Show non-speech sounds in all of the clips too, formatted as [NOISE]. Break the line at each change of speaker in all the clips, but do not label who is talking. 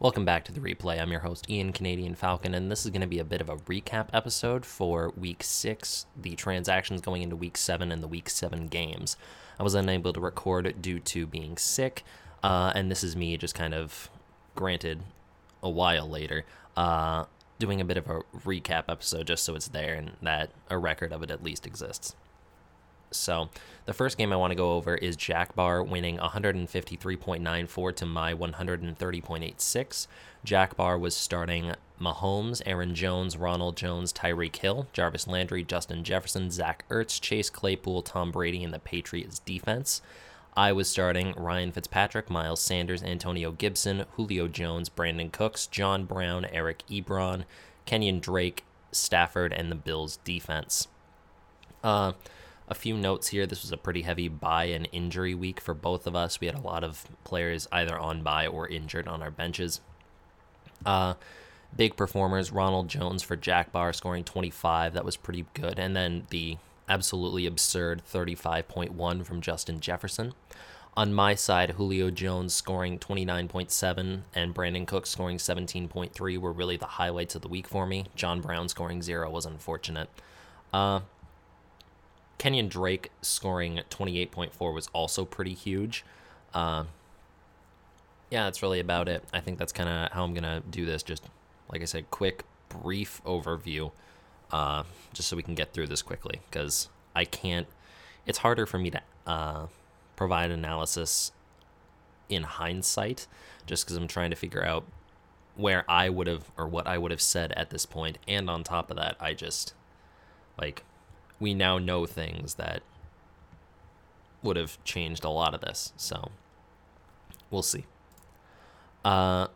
Welcome back to the replay. I'm your host, Ian Canadian Falcon, and this is going to be a bit of a recap episode for week six, the transactions going into week seven, and the week seven games. I was unable to record due to being sick, uh, and this is me just kind of, granted, a while later, uh, doing a bit of a recap episode just so it's there and that a record of it at least exists. So, the first game I want to go over is Jack Bar winning 153.94 to my 130.86. Jack Bar was starting Mahomes, Aaron Jones, Ronald Jones, Tyreek Hill, Jarvis Landry, Justin Jefferson, Zach Ertz, Chase Claypool, Tom Brady, and the Patriots defense. I was starting Ryan Fitzpatrick, Miles Sanders, Antonio Gibson, Julio Jones, Brandin Cooks, John Brown, Eric Ebron, Kenyan Drake, Stafford, and the Bills defense. Uh, a few notes here. This was a pretty heavy buy and injury week for both of us. We had a lot of players either on buy or injured on our benches. Uh, big performers Ronald Jones for Jack Bar scoring 25. That was pretty good. And then the absolutely absurd 35.1 from Justin Jefferson. On my side, Julio Jones scoring 29.7 and Brandin Cook scoring 17.3 were really the highlights of the week for me. John Brown scoring zero was unfortunate. Uh, Kenyan Drake scoring 28.4 was also pretty huge. Uh, yeah, that's really about it. I think that's kind of how I'm going to do this. Just, like I said, quick, brief overview, uh, just so we can get through this quickly. Because I can't, it's harder for me to uh, provide analysis in hindsight, just because I'm trying to figure out where I would have, or what I would have said at this point. And on top of that, I just, like, we now know things that would have changed a lot of this. So we'll see. Uh,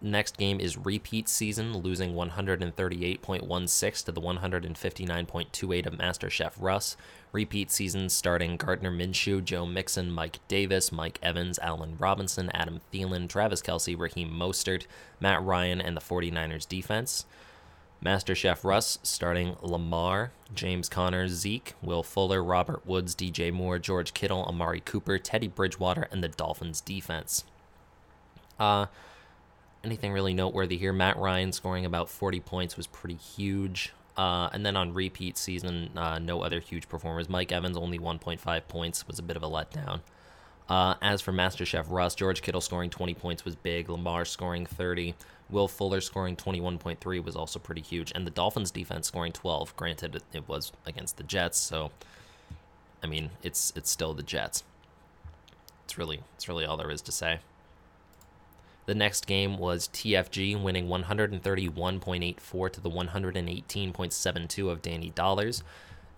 next game is repeat season, losing 138.16 to the 159.28 of MasterChef Russ. Repeat season starting Gardner Minshew, Joe Mixon, Mike Davis, Mike Evans, Allen Robinson, Adam Thielen, Travis Kelce, Raheem Mostert, Matt Ryan, and the 49ers defense. MasterChef Russ starting Lamar, James Conner, Zeke, Will Fuller, Robert Woods, DJ Moore, George Kittle, Amari Cooper, Teddy Bridgewater, and the Dolphins defense. Uh, anything really noteworthy here? Matt Ryan scoring about 40 points was pretty huge. Uh, and then on repeat season, uh, no other huge performers. Mike Evans only 1.5 points was a bit of a letdown. Uh, as for MasterChef Russ, George Kittle scoring 20 points was big. Lamar scoring 30. Will Fuller scoring 21.3 was also pretty huge, and the Dolphins defense scoring 12. Granted, it, was against the Jets, so I mean, it's it's still the Jets. It's really it's really all there is to say. The next game was TFG winning 131.84 to the 118.72 of Danny Dollars.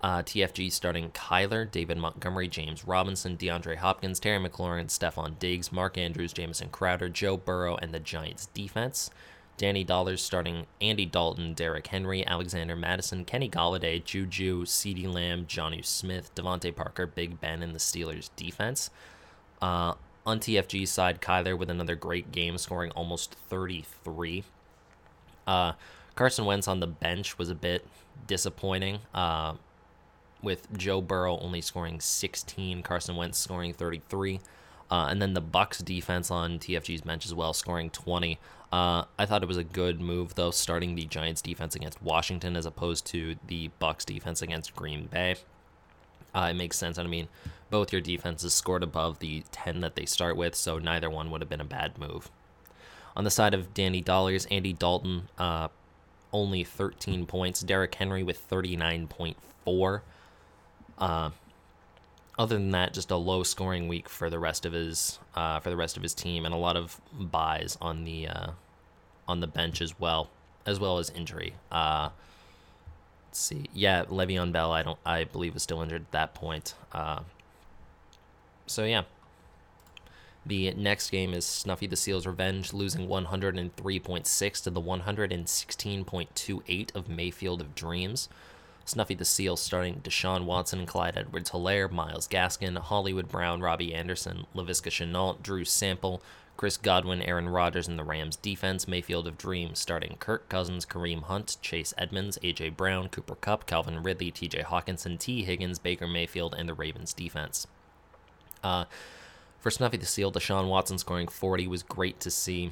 Uh, TFG starting Kyler, David Montgomery, James Robinson, DeAndre Hopkins, Terry McLaurin, Stefon Diggs, Mark Andrews, Jamison Crowder, Joe Burrow, and the Giants defense. Danny Dollars starting Andy Dalton, Derrick Henry, Alexander Mattison, Kenny Golladay, Juju, CeeDee Lamb, Jonnu Smith, DeVante Parker, Big Ben, and the Steelers defense. Uh, on TFG side, Kyler with another great game, scoring almost 33. Uh, Carson Wentz on the bench was a bit disappointing. Uh, with Joe Burrow only scoring 16, Carson Wentz scoring 33. Uh, and then the Bucs defense on TFG's bench as well, scoring 20. Uh, I thought it was a good move though, starting the Giants defense against Washington as opposed to the Bucs defense against Green Bay. Uh, it makes sense. I mean, both your defenses scored above the 10 that they start with, so neither one would have been a bad move. On the side of Danny Dollars, Andy Dalton, uh, only 13 points. Derrick Henry with 39.4. Uh, other than that, just a low scoring week for the rest of his uh, for the rest of his team, and a lot of buys on the uh, on the bench as well, as well as injury. Uh, let's see, yeah, Le'Veon Bell, I don't, I believe, is still injured at that point. Uh, so yeah. The next game is Snuffy the Seal's Revenge, losing 103.6 to the 116.28 of Mayfield of Dreams. Snuffy the Seal starring Deshaun Watson, Clyde Edwards Helaire, Myles Gaskin, Hollywood Brown, Robbie Anderson, Laviska Shenault, Drew Sample, Chris Godwin, Aaron Rodgers, and the Rams defense. Mayfield of Dreams starting Kirk Cousins, Kareem Hunt, Chase Edmonds, A.J. Brown, Cooper Kupp, Calvin Ridley, T.J. Hockenson, Tee Higgins, Baker Mayfield, and the Ravens defense. Uh, for Snuffy the Seal, Deshaun Watson scoring 40 was great to see.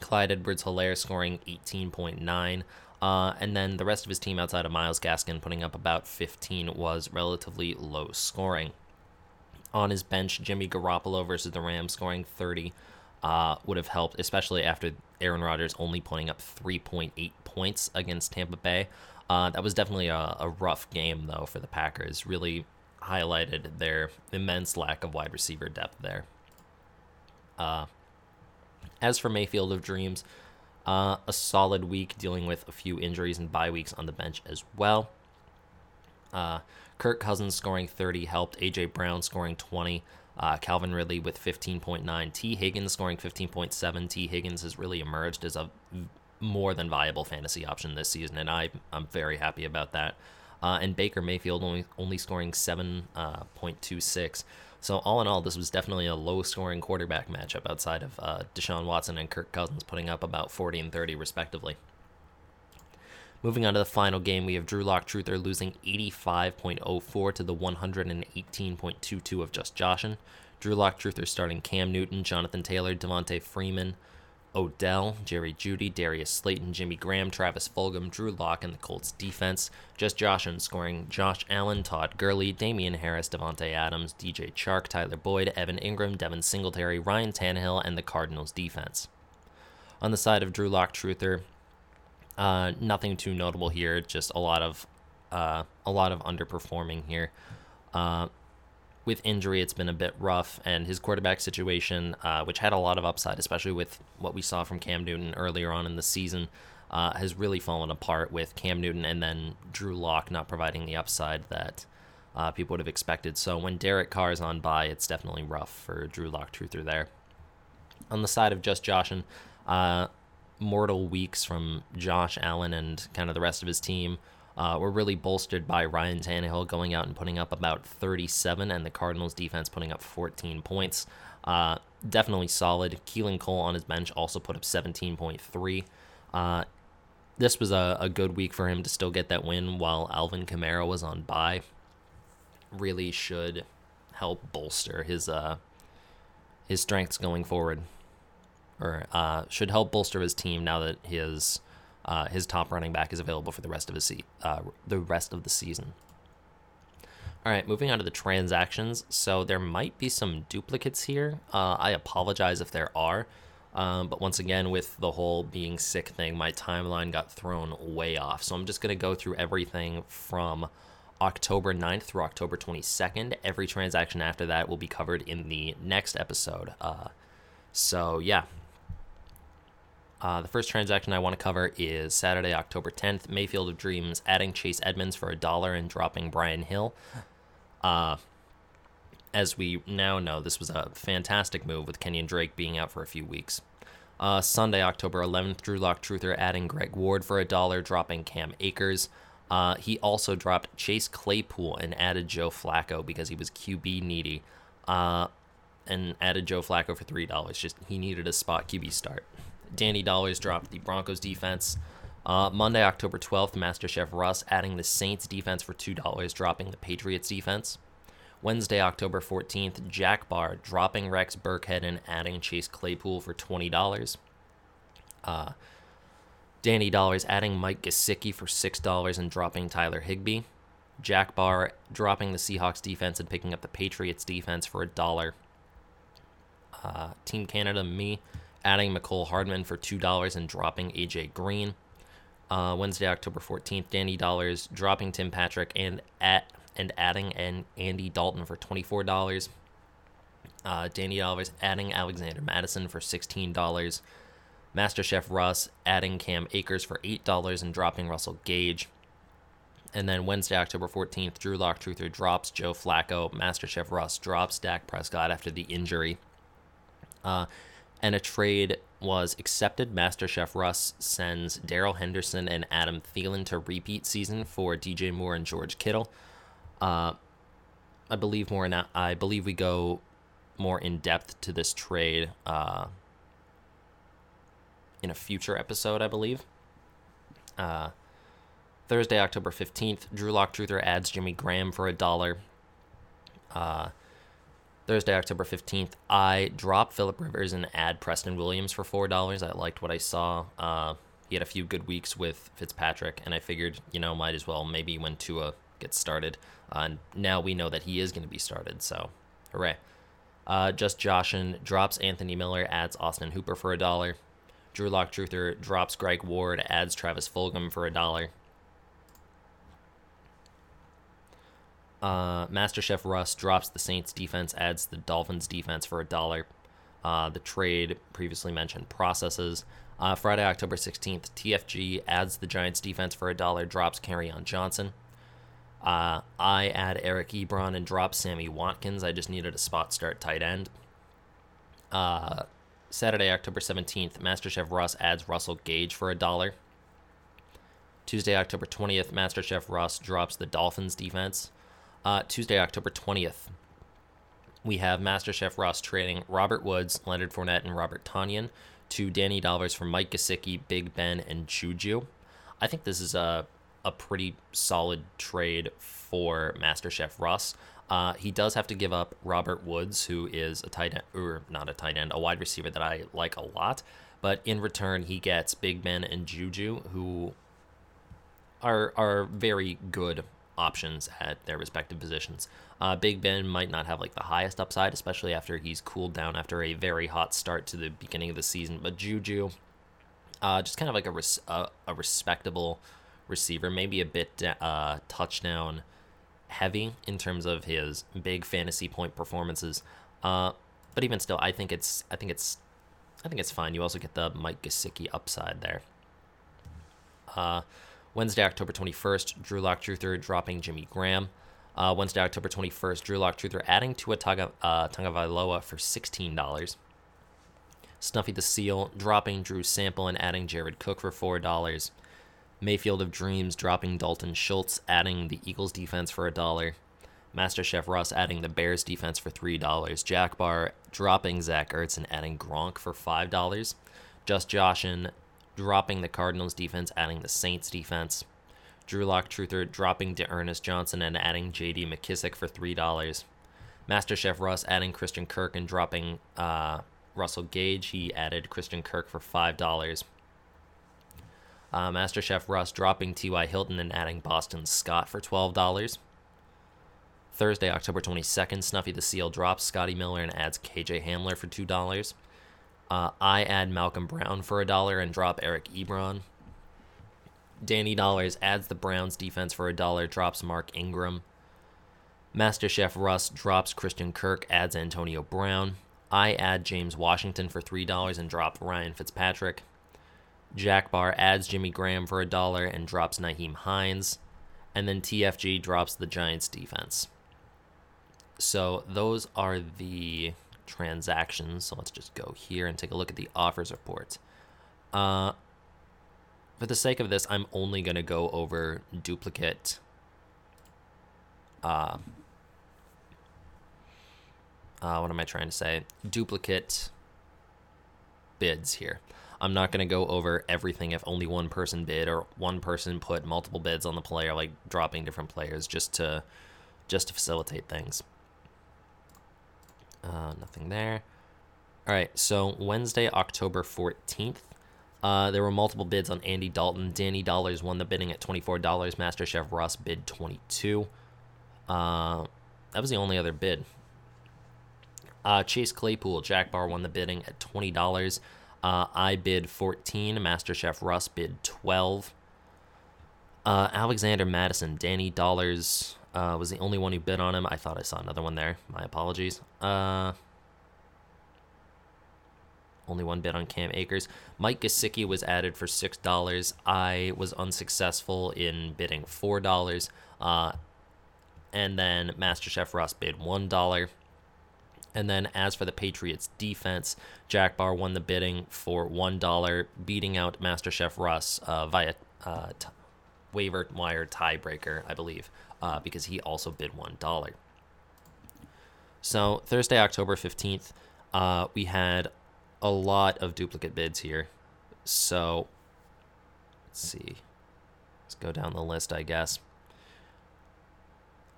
Clyde Edwards Helaire scoring 18.9. Uh, and then the rest of his team outside of Myles Gaskin putting up about 15 was relatively low scoring. On his bench, Jimmy Garoppolo versus the Rams scoring 30 uh, would have helped, especially after Aaron Rodgers only putting up 3.8 points against Tampa Bay. Uh, that was definitely a, a rough game, though, for the Packers. Really highlighted their immense lack of wide receiver depth there. Uh, as for Mayfield of Dreams, uh, a solid week dealing with a few injuries and bye weeks on the bench as well. Uh, Kirk Cousins scoring 30 helped. AJ Brown scoring 20. Uh, Calvin Ridley with 15.9. Tee Higgins scoring 15.7. Tee Higgins has really emerged as a more than viable fantasy option this season, and I, I'm very happy about that. Uh, and Baker Mayfield only, only scoring 7.26. So, all in all, this was definitely a low scoring quarterback matchup outside of uh, Deshaun Watson and Kirk Cousins putting up about 40 and 30, respectively. Moving on to the final game, we have Drew Lock Truther losing 85.04 to the 118.22 of Just Joshin. Drew Lock Truther starting Cam Newton, Jonathan Taylor, Devonta Freeman, Odell, Jerry Jeudy, Darius Slayton, Jimmy Graham, Travis Fulgham, Drew Lock, and the Colts defense. Just Joshin scoring Josh Allen, Todd Gurley, Damien Harris, Davante Adams, DJ Chark, Tyler Boyd, Evan Engram, Devin Singletary, Ryan Tannehill, and the Cardinals defense. On the side of Drew Lock Truther, uh, nothing too notable here. Just a lot of uh, a lot of underperforming here. Uh, with injury, it's been a bit rough, and his quarterback situation, uh, which had a lot of upside, especially with what we saw from Cam Newton earlier on in the season, uh, has really fallen apart with Cam Newton and then Drew Lock not providing the upside that uh, people would have expected. So when Derek Carr is on by, it's definitely rough for Drew Lock Truther there. On the side of just Joshin, uh, mortal weeks from Josh Allen and kind of the rest of his team uh, were really bolstered by Ryan Tannehill going out and putting up about 37, and the Cardinals defense putting up 14 points. Uh, definitely solid. Keelan Cole on his bench also put up 17.3. Uh, this was a, a good week for him to still get that win while Alvin Kamara was on bye. Really should help bolster his uh his strengths going forward, or uh, should help bolster his team now that his uh, his top running back is available for the rest of his uh, the rest of the season. All right, moving on to the transactions. So there might be some duplicates here. Uh, I apologize if there are. Um, but once again, with the whole being sick thing, my timeline got thrown way off. So I'm just going to go through everything from October 9th through October 22nd. Every transaction after that will be covered in the next episode. Uh, so, yeah, uh, the first transaction I want to cover is Saturday, October 10th. Mayfield of Dreams adding Chase Edmonds for a dollar and dropping Brian Hill. Uh, as we now know, this was a fantastic move with Kenyan Drake being out for a few weeks. Uh, Sunday, October 11th, Drew Lock Truther adding Greg Ward for a dollar, dropping Cam Akers. Uh, he also dropped Chase Claypool and added Joe Flacco because he was QB needy. Uh, and added Joe Flacco for $3. Just he needed a spot QB start. Danny Dollars dropped the Broncos defense. Uh, Monday, October 12th, MasterChef Russ adding the Saints defense for $2, dropping the Patriots defense. Wednesday, October 14th, Jack Bar dropping Rex Burkhead and adding Chase Claypool for $20. Uh, Danny Dollars adding Mike Gesicki for $6 and dropping Tyler Higbee. Jack Bar dropping the Seahawks defense and picking up the Patriots defense for a dollar. Uh, Team Canada, me, adding Mecole Hardman for $2 and dropping AJ Green. Uh, Wednesday, October 14th, Danny Dollars dropping Tim Patrick and at and adding an Andy Dalton for $24. Uh, Danny Dollars adding Alexander Mattison for $16. MasterChef Russ adding Cam Akers for $8 and dropping Russell Gage. And then Wednesday, October 14th, Drew Lock Truther drops Joe Flacco. MasterChef Russ drops Dak Prescott after the injury. Uh, and a trade was accepted. MasterChef Russ sends Darrell Henderson and Adam Thielen to repeat season for DJ Moore and George Kittle. Uh, I believe more. In, I believe we go more in depth to this trade uh, in a future episode. I believe. Uh, Thursday, October fifteenth, Drew Lock Truther adds Jimmy Graham for a dollar. Uh, Thursday, October 15th, I dropped Philip Rivers and add Preston Williams for $4. I liked what I saw. Uh, he had a few good weeks with Fitzpatrick, and I figured, you know, might as well maybe when Tua gets started. Uh, and now we know that he is going to be started, so hooray. Uh, just Joshin drops Anthony Miller, adds Austin Hooper for a dollar. Drew Lock Truther drops Greg Ward, adds Travis Fulgham for a dollar. Uh, MasterChef Russ drops the Saints defense, adds the Dolphins defense for a dollar. Uh, the trade previously mentioned processes. Uh, Friday, October 16th, TFG adds the Giants defense for a dollar, drops on Johnson. Uh, I add Eric Ebron and drop Sammy Watkins. I just needed a spot start tight end. Uh, Saturday, October 17th, MasterChef Russ adds Russell Gage for a dollar. Tuesday, October 20th, MasterChef Russ drops the Dolphins defense. Uh, Tuesday, October 20th, we have MasterChef Ross trading Robert Woods, Leonard Fournette, and Robert Tonyan to Danny Dollars for Mike Gesicki, Big Ben, and Juju. I think this is a, a pretty solid trade for MasterChef Russ. Uh, he does have to give up Robert Woods, who is a tight end, or not a tight end, a wide receiver that I like a lot. But in return, he gets Big Ben and Juju, who are are very good options at their respective positions. Uh, Big Ben might not have like the highest upside, especially after he's cooled down after a very hot start to the beginning of the season. But Juju, uh, just kind of like a res- a, a respectable receiver, maybe a bit uh, touchdown heavy in terms of his big fantasy point performances. Uh, but even still, I think it's I think it's I think it's fine. You also get the Mike Gesicki upside there. Uh, Wednesday, October 21st, Drew Lock Truther dropping Jimmy Graham. Uh, Wednesday, October 21st, Drew Lock Truther adding Tua Taga, uh, for $16. Snuffy the Seal dropping Drew Sample and adding Jared Cook for $4. Mayfield of Dreams dropping Dalton Schultz, adding the Eagles defense for a dollar. MasterChef Russ adding the Bears defense for $3. Jack Bar dropping Zach Ertz and adding Gronk for $5. Just Joshin dropping the Cardinals defense, adding the Saints defense. Drew Lock Truther dropping D'Ernest Johnson and adding J.D. McKissick for three dollars. MasterChef Russ adding Christian Kirk and dropping uh, Russell Gage. He added Christian Kirk for five dollars. Uh, MasterChef Russ dropping T.Y. Hilton and adding Boston Scott for twelve dollars. Thursday, October 22nd, Snuffy the Seal drops Scotty Miller and adds KJ Hamler for $2. Uh, I add Malcolm Brown for a dollar and drop Eric Ebron. Danny Dollars adds the Browns defense for a dollar, drops Mark Ingram. MasterChef Russ drops Christian Kirk, adds Antonio Brown. I add James Washington for $3 and drop Ryan Fitzpatrick. Jack Bar adds Jimmy Graham for a dollar and drops Nyheim Hines. And then TFG drops the Giants defense. So those are the transactions. So let's just go here and take a look at the offers report. Uh, for the sake of this, I'm only going to go over duplicate. Uh, uh, what am I trying to say? Duplicate bids here. I'm not going to go over everything if only one person bid or one person put multiple bids on the player, like dropping different players just to just to facilitate things. Uh, nothing there. All right, so Wednesday, October 14th, uh, there were multiple bids on Andy Dalton. Danny Dollars won the bidding at $24. MasterChef Russ bid 22 uh, That was the only other bid. Uh, Chase Claypool, Jack Bar won the bidding at $20. Uh, I bid 14 MasterChef Russ bid 12 uh, Alexander Mattison, Danny Dollars uh, was the only one who bid on him. I thought I saw another one there. My apologies. Uh, only one bid on Cam Akers. Mike Gesicki was added for six dollars. I was unsuccessful in bidding four dollars. Uh, and then MasterChef Russ bid one dollar. And then as for the Patriots defense, Jack Bar won the bidding for one dollar, beating out MasterChef Russ uh, via uh, t- waiver wire tiebreaker, I believe uh, because he also bid $1. So Thursday, October 15th, uh, we had a lot of duplicate bids here. So let's see. Let's go down the list, I guess.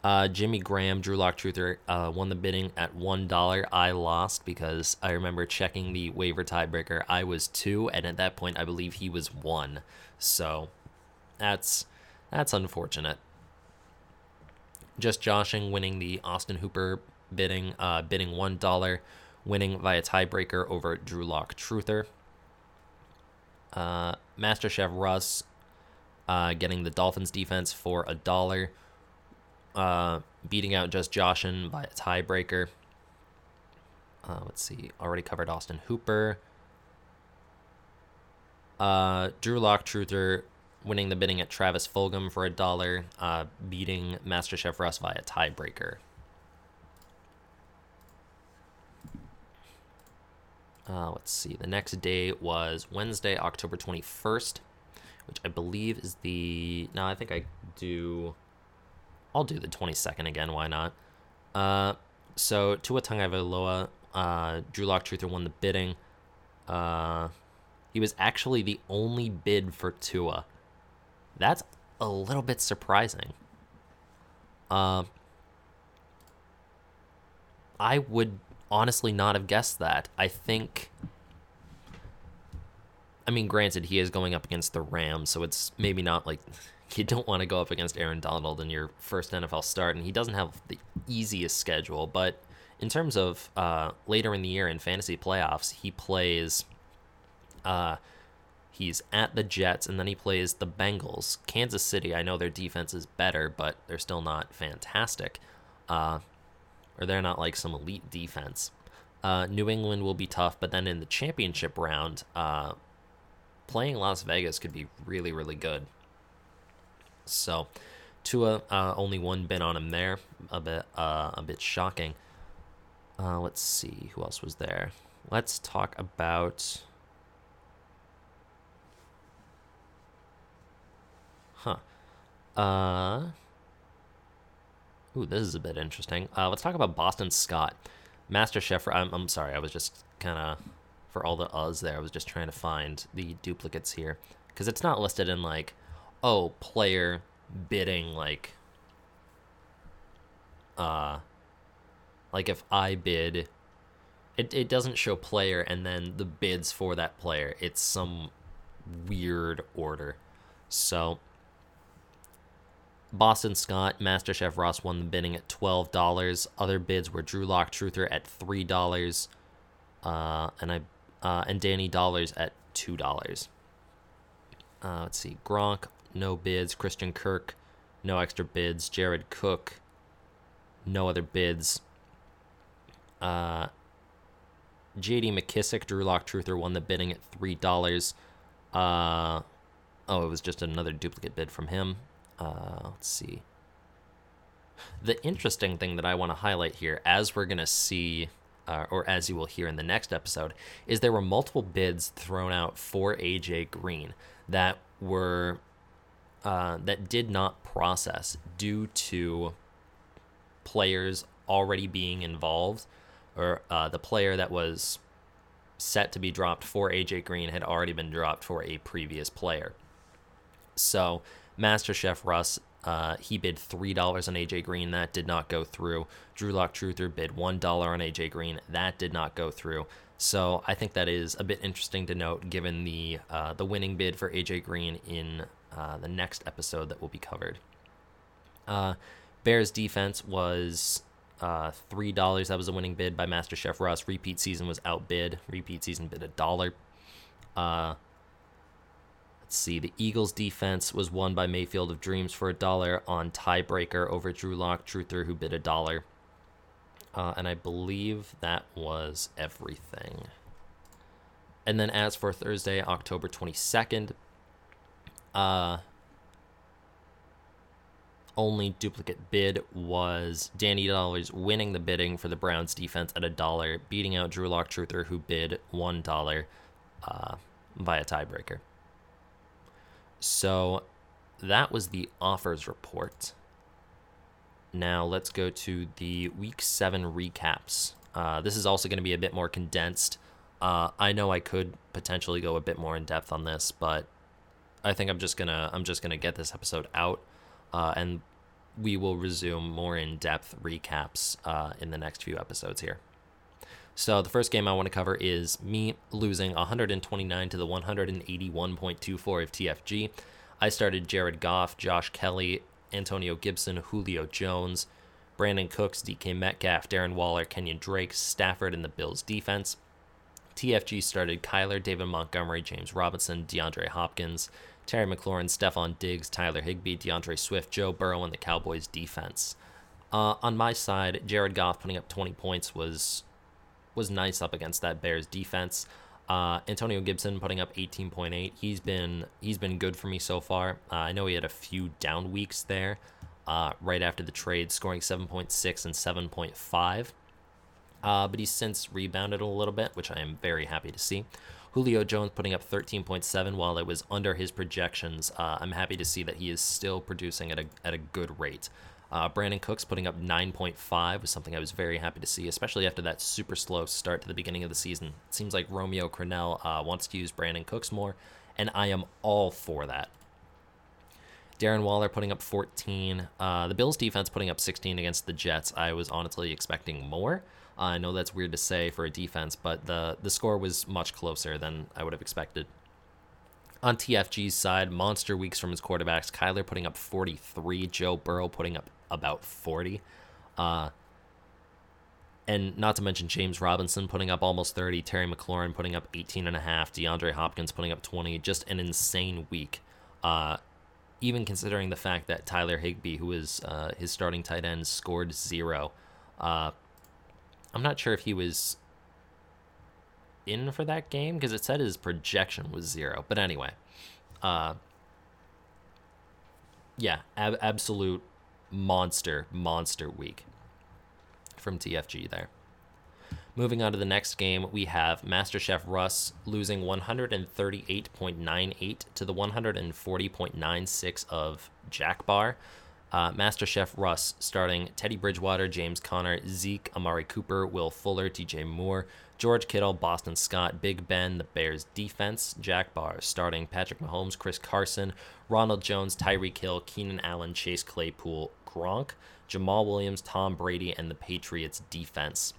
Uh, Jimmy Graham, Drew Lock Truther, uh, won the bidding at $1. I lost because I remember checking the waiver tiebreaker. I was two, and at that point, I believe he was one. So that's that's unfortunate. Just Joshin, winning the Austin Hooper bidding, uh, bidding $1, winning via tiebreaker over Drew Lock Truther. Uh, MasterChef Russ uh, getting the Dolphins defense for a dollar, uh, beating out just Joshin by a tiebreaker. Uh, let's see, already covered Austin Hooper. Uh, Drew Lock Truther winning the bidding at Travis Fulgham for a dollar, uh, beating MasterChef Russ via tiebreaker. Uh, let's see. The next day was Wednesday, October 21st, which I believe is the. No, I think I do. I'll do the 22nd again. Why not? Uh, so Tua Tagovailoa, uh, Drew Lock Truther won the bidding. Uh, he was actually the only bid for Tua. That's a little bit surprising. Uh, I would honestly not have guessed that. I think. I mean, granted, he is going up against the Rams, so it's maybe not like [LAUGHS] you don't want to go up against Aaron Donald in your first NFL start, and he doesn't have the easiest schedule. But in terms of uh, later in the year in fantasy playoffs, he plays. Uh, he's at the Jets, and then he plays the Bengals. Kansas City, I know their defense is better, but they're still not fantastic. Uh, or they're not like some elite defense. Uh, New England will be tough, but then in the championship round, uh, playing Las Vegas could be really, really good. So, Tua uh, only one bid on him there, a bit, uh, a bit shocking. Uh, let's see who else was there. Let's talk about. Huh. Uh. Ooh, this is a bit interesting. Uh, let's talk about Boston Scott. Master Chef. I'm, I'm sorry, I was just kind of, for all the us there, I was just trying to find the duplicates here. Because it's not listed in, like, oh, player bidding, like, uh, like if I bid, it, it doesn't show player and then the bids for that player. It's some weird order. So Boston Scott, MasterChef Ross won the bidding at twelve dollars. Other bids were Drew Lock Truther at three dollars, uh, and I uh, and Danny Dollars at two dollars. Uh, let's see, Gronk no bids. Christian Kirk no extra bids. Jared Cook no other bids. Uh, J.D. McKissick, Drew Lock Truther won the bidding at three dollars. Uh, oh, it was just another duplicate bid from him. Uh, let's see. The interesting thing that I want to highlight here, as we're going to see, uh, or as you will hear in the next episode, is there were multiple bids thrown out for AJ Green that were uh, that did not process due to players already being involved, or uh, the player that was set to be dropped for AJ Green had already been dropped for a previous player. So MasterChef Russ, uh, he bid three dollars on AJ Green. That did not go through. Drew Lock Truther bid one dollar on AJ Green. That did not go through. So I think that is a bit interesting to note, given the uh, the winning bid for AJ Green in uh, the next episode that will be covered. Uh, Bears defense was uh, three dollars. That was a winning bid by MasterChef Russ. Repeat season was outbid. Repeat season bid a dollar. Uh, Let's see. The Eagles' defense was won by Mayfield of Dreams for a dollar on tiebreaker over Drew Lock Truther, who bid a dollar. Uh, and I believe that was everything. And then as for Thursday, October 22nd, uh, only duplicate bid was Danny Dollars winning the bidding for the Browns defense at a dollar, beating out Drew Lock Truther, who bid one dollar uh, via tiebreaker. So that was the offers report. Now let's go to the week seven recaps. Uh, this is also going to be a bit more condensed. Uh, I know I could potentially go a bit more in depth on this, but I think I'm just gonna I'm just gonna get this episode out. Uh, and we will resume more in depth recaps uh, in the next few episodes here. So the first game I want to cover is me losing 129 to the 181.24 of TFG. I started Jared Goff, Josh Kelley, Antonio Gibson, Julio Jones, Brandin Cooks, DK Metcalf, Darren Waller, Kenyan Drake, Stafford, and the Bills defense. TFG started Kyler, David Montgomery, James Robinson, DeAndre Hopkins, Terry McLaurin, Stefon Diggs, Tyler Higbee, D'Andre Swift, Joe Burrow, and the Cowboys defense. Uh, on my side, Jared Goff putting up 20 points was was nice up against that Bears defense. Uh, Antonio Gibson putting up 18.8. He's been he's been good for me so far. Uh, I know he had a few down weeks there, uh, right after the trade, scoring 7.6 and 7.5. Uh, but he's since rebounded a little bit, which I am very happy to see. Julio Jones putting up 13.7 while it was under his projections. Uh, I'm happy to see that he is still producing at a, at a good rate. Uh, Brandin Cooks putting up 9.5 was something I was very happy to see, especially after that super slow start to the beginning of the season. It seems like Romeo Crennel uh, wants to use Brandin Cooks more, and I am all for that. Darren Waller putting up 14. Uh, the Bills defense putting up 16 against the Jets. I was honestly expecting more. I know that's weird to say for a defense, but the the score was much closer than I would have expected. On TFG's side, monster weeks from his quarterbacks. Kyler putting up 43, Joe Burrow putting up about 40. Uh, and not to mention James Robinson putting up almost 30, Terry McLaurin putting up 18 and a half, DeAndre Hopkins putting up 20. Just an insane week. Uh, even considering the fact that Tyler Higbee, who is uh, his starting tight end, scored zero. Uh, I'm not sure if he was in for that game because it said his projection was zero. But anyway, uh, yeah, ab- absolute monster, monster week from TFG there. Moving on to the next game, we have MasterChef Russ losing 138.98 to the 140.96 of Jack Bar. Uh, MasterChef Russ starting Teddy Bridgewater, James Conner, Zeke, Amari Cooper, Will Fuller, DJ Moore, George Kittle, Boston Scott, Big Ben, the Bears defense, Jack Bar starting Patrick Mahomes, Chris Carson, Ronald Jones, Tyreek Hill, Keenan Allen, Chase Claypool, Gronk, Jamaal Williams, Tom Brady, and the Patriots defense.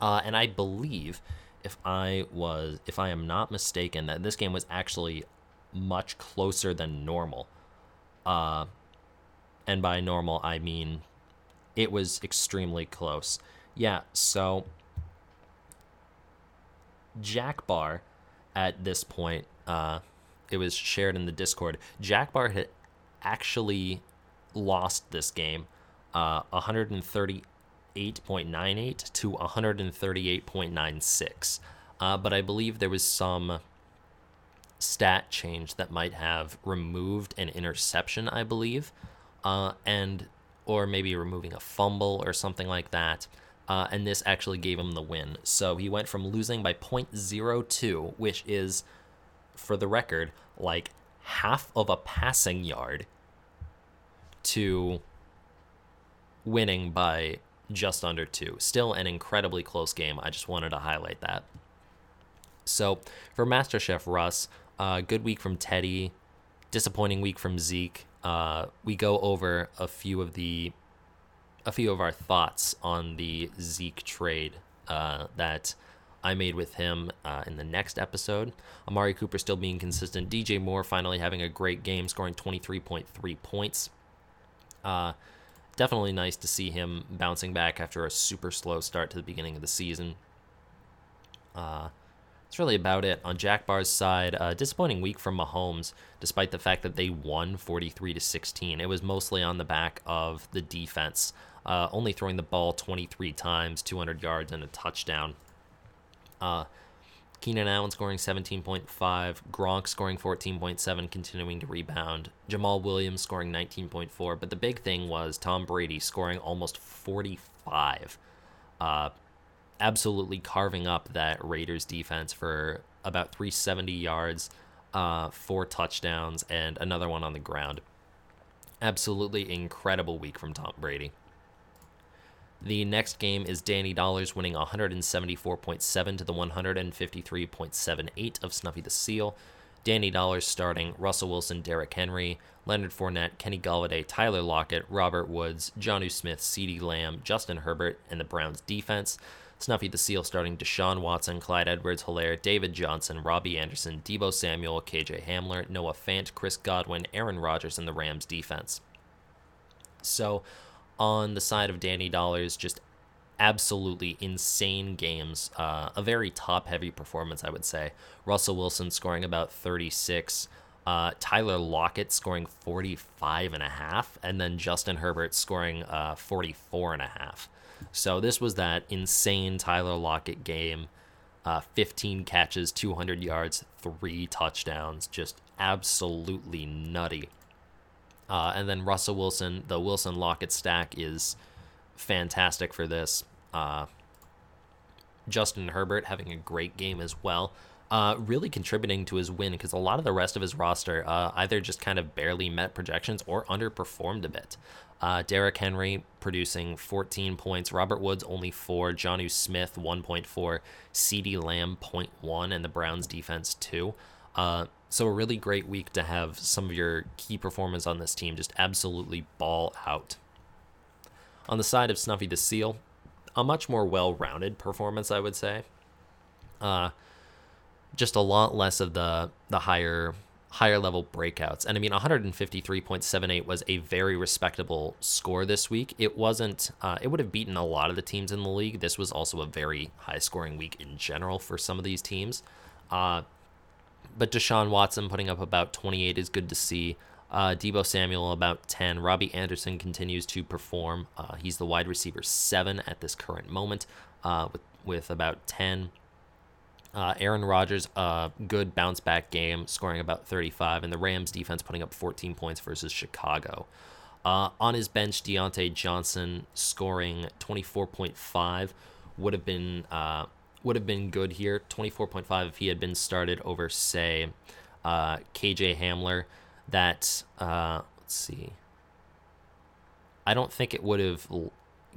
Uh, and I believe, if I was, if I am not mistaken, that this game was actually much closer than normal. Uh, and by normal, I mean it was extremely close. Yeah, so Jack Bar at this point, uh, it was shared in the Discord. Jack Bar had actually lost this game uh, 138.98 to 138.96. Uh, but I believe there was some stat change that might have removed an interception, I believe uh, and or maybe removing a fumble or something like that. Uh, and this actually gave him the win. So he went from losing by 0.02, which is, for the record, like half of a passing yard, to winning by just under two. Still an incredibly close game. I just wanted to highlight that. So for MasterChef Russ, uh, good week from Teddy, disappointing week from Zeke, uh, we go over a few of the a few of our thoughts on the Zeke trade uh, that I made with him uh, in the next episode. Amari Cooper still being consistent. DJ Moore finally having a great game, scoring 23.3 points. Uh, definitely nice to see him bouncing back after a super slow start to the beginning of the season. Uh, that's really about it. On Jack Bar's side, uh, disappointing week from Mahomes, despite the fact that they won 43 to 16. It was mostly on the back of the defense, uh, only throwing the ball 23 times, 200 yards, and a touchdown. Uh, Keenan Allen scoring 17.5, Gronk scoring 14.7, continuing to rebound, Jamaal Williams scoring 19.4. But the big thing was Tom Brady scoring almost 45. Uh, absolutely carving up that Raiders defense for about 370 yards, uh, four touchdowns, and another one on the ground. Absolutely incredible week from Tom Brady. The next game is Danny Dollars winning 174.7 to the 153.78 of Snuffy the Seal. Danny Dollars starting, Russell Wilson, Derrick Henry, Leonard Fournette, Kenny Golladay, Tyler Lockett, Robert Woods, Jonnu Smith, CeeDee Lamb, Justin Herbert, and the Browns defense. Snuffy the Seal starting Deshaun Watson, Clyde Edwards Helaire, David Johnson, Robbie Anderson, Deebo Samuel, KJ Hamler, Noah Fant, Chris Godwin, Aaron Rodgers, and the Rams defense. So on the side of Danny Dollars, just absolutely insane games. Uh, a very top heavy performance, I would say. Russell Wilson scoring about 36. Uh, Tyler Lockett scoring 45 and a half, and then Justin Herbert scoring uh, 44 and a half. So this was that insane Tyler Lockett game. Uh, 15 catches, 200 yards, three touchdowns, just absolutely nutty. Uh, and then Russell Wilson, the Wilson Lockett stack is fantastic for this. Uh, Justin Herbert having a great game as well. Uh, really contributing to his win because a lot of the rest of his roster uh, either just kind of barely met projections or underperformed a bit. Uh, Derrick Henry producing 14 points, Robert Woods only 4, Jonnu Smith 1.4, CeeDee Lamb 0.1, and the Browns defense 2. Uh, so a really great week to have some of your key performers on this team just absolutely ball out. On the side of Snuffy the Seal, a much more well-rounded performance, I would say. Uh, just a lot less of the the higher higher level breakouts. And I mean, 153.78 was a very respectable score this week. It wasn't. Uh, it would have beaten a lot of the teams in the league. This was also a very high scoring week in general for some of these teams. Uh, but Deshaun Watson putting up about 28 is good to see. Uh, Deebo Samuel about 10. Robbie Anderson continues to perform. Uh, he's the wide receiver seven at this current moment, uh, with with about 10. Uh, Aaron Rodgers, a good bounce back game, scoring about 35, and the Rams defense putting up 14 points versus Chicago. Uh, on his bench, Diontae Johnson scoring 24.5 would have been uh, would have been good here. 24.5 if he had been started over, say, uh, KJ Hamler. That, uh, let's see. I don't think it would have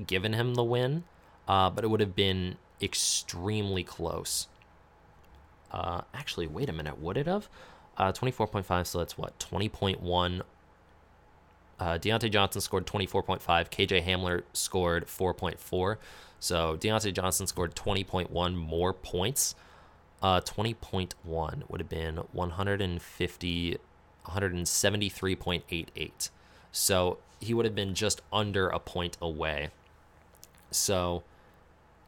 given him the win, uh, but it would have been extremely close. Uh, actually, wait a minute. Would it have? Uh, 24.5, so that's what? 20.1. Uh, Diontae Johnson scored 24.5. KJ Hamler scored 4.4. So Diontae Johnson scored 20.1 more points. Uh, 20.1 would have been 150, 173.88. So he would have been just under a point away. So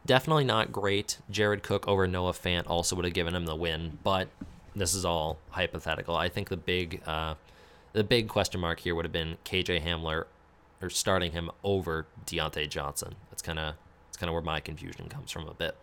definitely not great. Jared Cook over Noah Fant also would have given him the win, but this is all hypothetical. I think the big, uh, the big question mark here would have been KJ Hamler, or starting him over Diontae Johnson. That's kind of that's kind of where my confusion comes from a bit.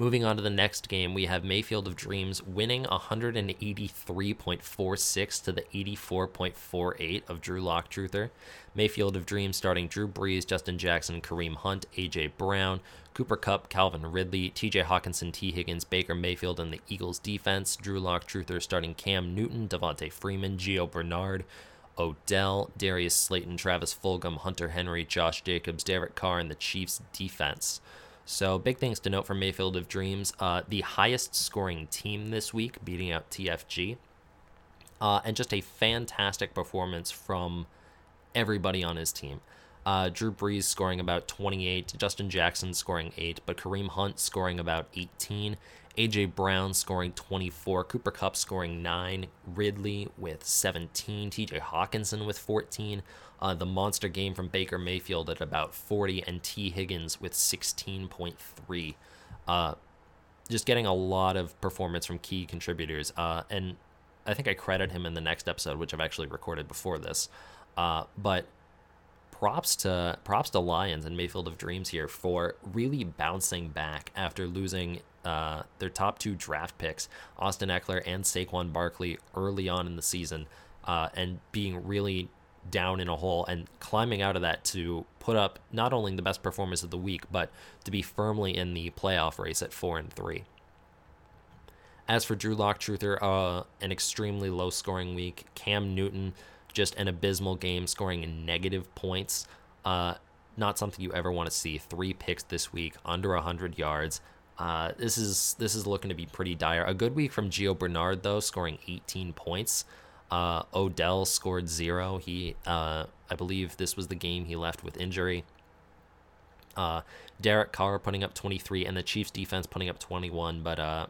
Moving on to the next game, we have Mayfield of Dreams winning 183.46 to the 84.48 of Drew Lock Truther. Mayfield of Dreams starting Drew Brees, Justin Jackson, Kareem Hunt, AJ Brown, Cooper Kupp, Calvin Ridley, TJ Hockenson, Tee Higgins, Baker Mayfield, and the Eagles defense. Drew Lock Truther starting Cam Newton, Devonta Freeman, Gio Bernard, Odell, Darius Slayton, Travis Fulgham, Hunter Henry, Josh Jacobs, Derek Carr, and the Chiefs defense. So, big things to note from Mayfield of Dreams. Uh, the highest scoring team this week, beating out TFG. Uh, and just a fantastic performance from everybody on his team. Uh, Drew Brees scoring about 28, Justin Jackson scoring 8, but Kareem Hunt scoring about 18, AJ Brown scoring 24, Cooper Kupp scoring 9, Ridley with 17, TJ Hockenson with 14, uh, the monster game from Baker Mayfield at about 40, and Tee Higgins with 16.3. Uh, just getting a lot of performance from key contributors. Uh, and I think I credit him in the next episode, which I've actually recorded before this. Uh, but props to props to Lions and Mayfield of Dreams here for really bouncing back after losing uh, their top two draft picks, Austin Ekeler and Saquon Barkley, early on in the season, uh, and being really down in a hole and climbing out of that to put up not only the best performance of the week, but to be firmly in the playoff race at four and three. As for Drew Lock Truther, uh, an extremely low scoring week. Cam Newton, just an abysmal game, scoring negative points. Uh, not something you ever want to see. Three picks this week, under 100 yards. Uh, this is this is looking to be pretty dire. A good week from Gio Bernard though, scoring 18 points. Uh, Odell scored zero. He, uh, I believe, this was the game he left with injury. Uh, Derek Carr putting up 23, and the Chiefs defense putting up 21. But uh,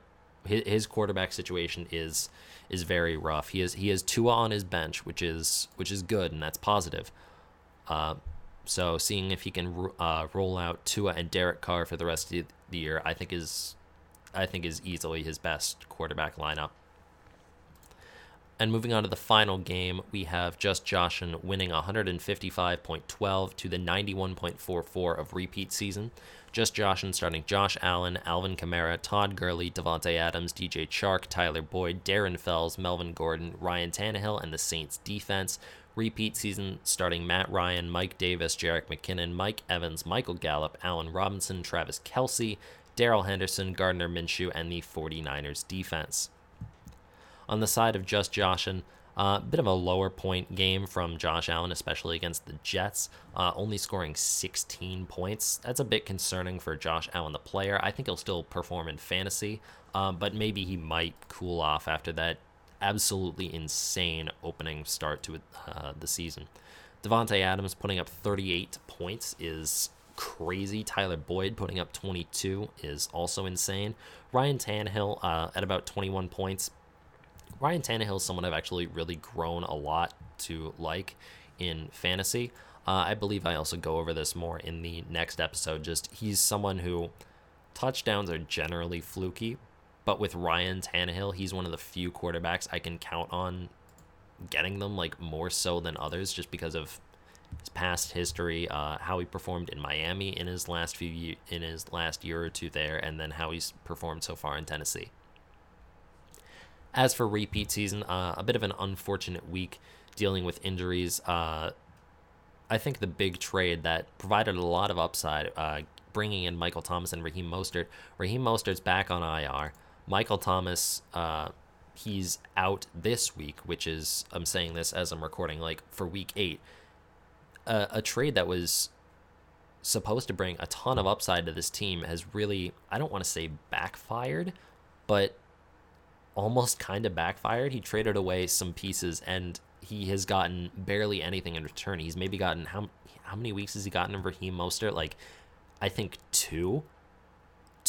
his, his quarterback situation is is very rough. He is he has Tua on his bench, which is which is good, and that's positive. Uh, so seeing if he can roll out Tua and Derek Carr for the rest of the year, I think is I think is easily his best quarterback lineup. And moving on to the final game, we have Just Joshin winning 155.12 to the 91.44 of repeat season. Just Joshin starting Josh Allen, Alvin Kamara, Todd Gurley, Davante Adams, DJ Chark, Tyler Boyd, Darren Fells, Melvin Gordon, Ryan Tannehill, and the Saints defense. Repeat season starting Matt Ryan, Mike Davis, Jerick McKinnon, Mike Evans, Michael Gallup, Allen Robinson, Travis Kelce, Darrell Henderson, Gardner Minshew, and the 49ers defense. On the side of just Joshin, a uh, bit of a lower point game from Josh Allen, especially against the Jets, uh, only scoring 16 points. That's a bit concerning for Josh Allen, the player. I think he'll still perform in fantasy, um, but maybe he might cool off after that absolutely insane opening start to uh, the season. Davante Adams putting up 38 points is crazy. Tyler Boyd putting up 22 is also insane. Ryan Tannehill uh, at about 21 points Ryan Tannehill is someone I've actually really grown a lot to like in fantasy. Uh, I believe I also go over this more in the next episode. Just he's someone who touchdowns are generally fluky, but with Ryan Tannehill, he's one of the few quarterbacks I can count on getting them like more so than others, just because of his past history, uh, how he performed in Miami in his last few in his last year or two there, and then how he's performed so far in Tennessee. As for repeat season, uh, a bit of an unfortunate week dealing with injuries. Uh, I think the big trade that provided a lot of upside, uh, bringing in Michael Thomas and Raheem Mostert. Raheem Mostert's back on IR. Michael Thomas, uh, he's out this week, which is I'm saying this as I'm recording, like for week eight. a trade that was supposed to bring a ton of upside to this team has really, I don't want to say backfired, but almost kind of backfired. He traded away some pieces and he has gotten barely anything in return. He's maybe gotten how how many weeks has he gotten in Raheem Mostert? Like I think two.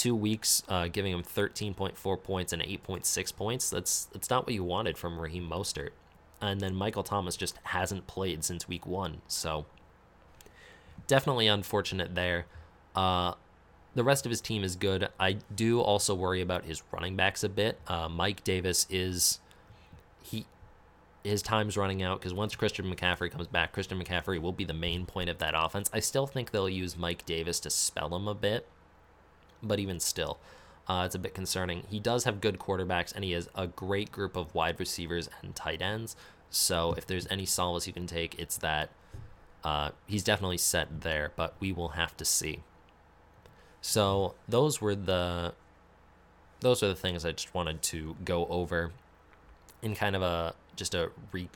Two weeks, uh, giving him 13.4 points and 8.6 points. That's that's not what you wanted from Raheem Mostert. And then Michael Thomas just hasn't played since week one. So definitely unfortunate there. Uh, the rest of his team is good. I do also worry about his running backs a bit. Uh, Mike Davis is he his time's running out because once Christian McCaffrey comes back, Christian McCaffrey will be the main point of that offense. I still think they'll use Mike Davis to spell him a bit, but even still, uh, it's a bit concerning. He does have good quarterbacks and he has a great group of wide receivers and tight ends. So if there's any solace you can take, it's that uh, he's definitely set there, but we will have to see. So those were the those are the things I just wanted to go over in kind of a just a re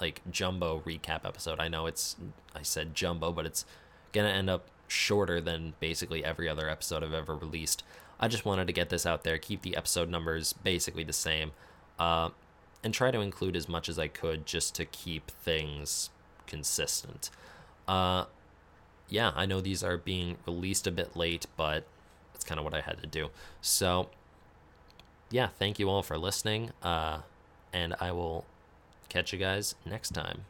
like jumbo recap episode. I know it's I said jumbo, but it's gonna end up shorter than basically every other episode I've ever released. I just wanted to get this out there, keep the episode numbers basically the same, uh, and try to include as much as I could just to keep things consistent. Uh, yeah, I know these are being released a bit late, but that's kind of what I had to do. So, yeah, thank you all for listening. Uh, and I will catch you guys next time.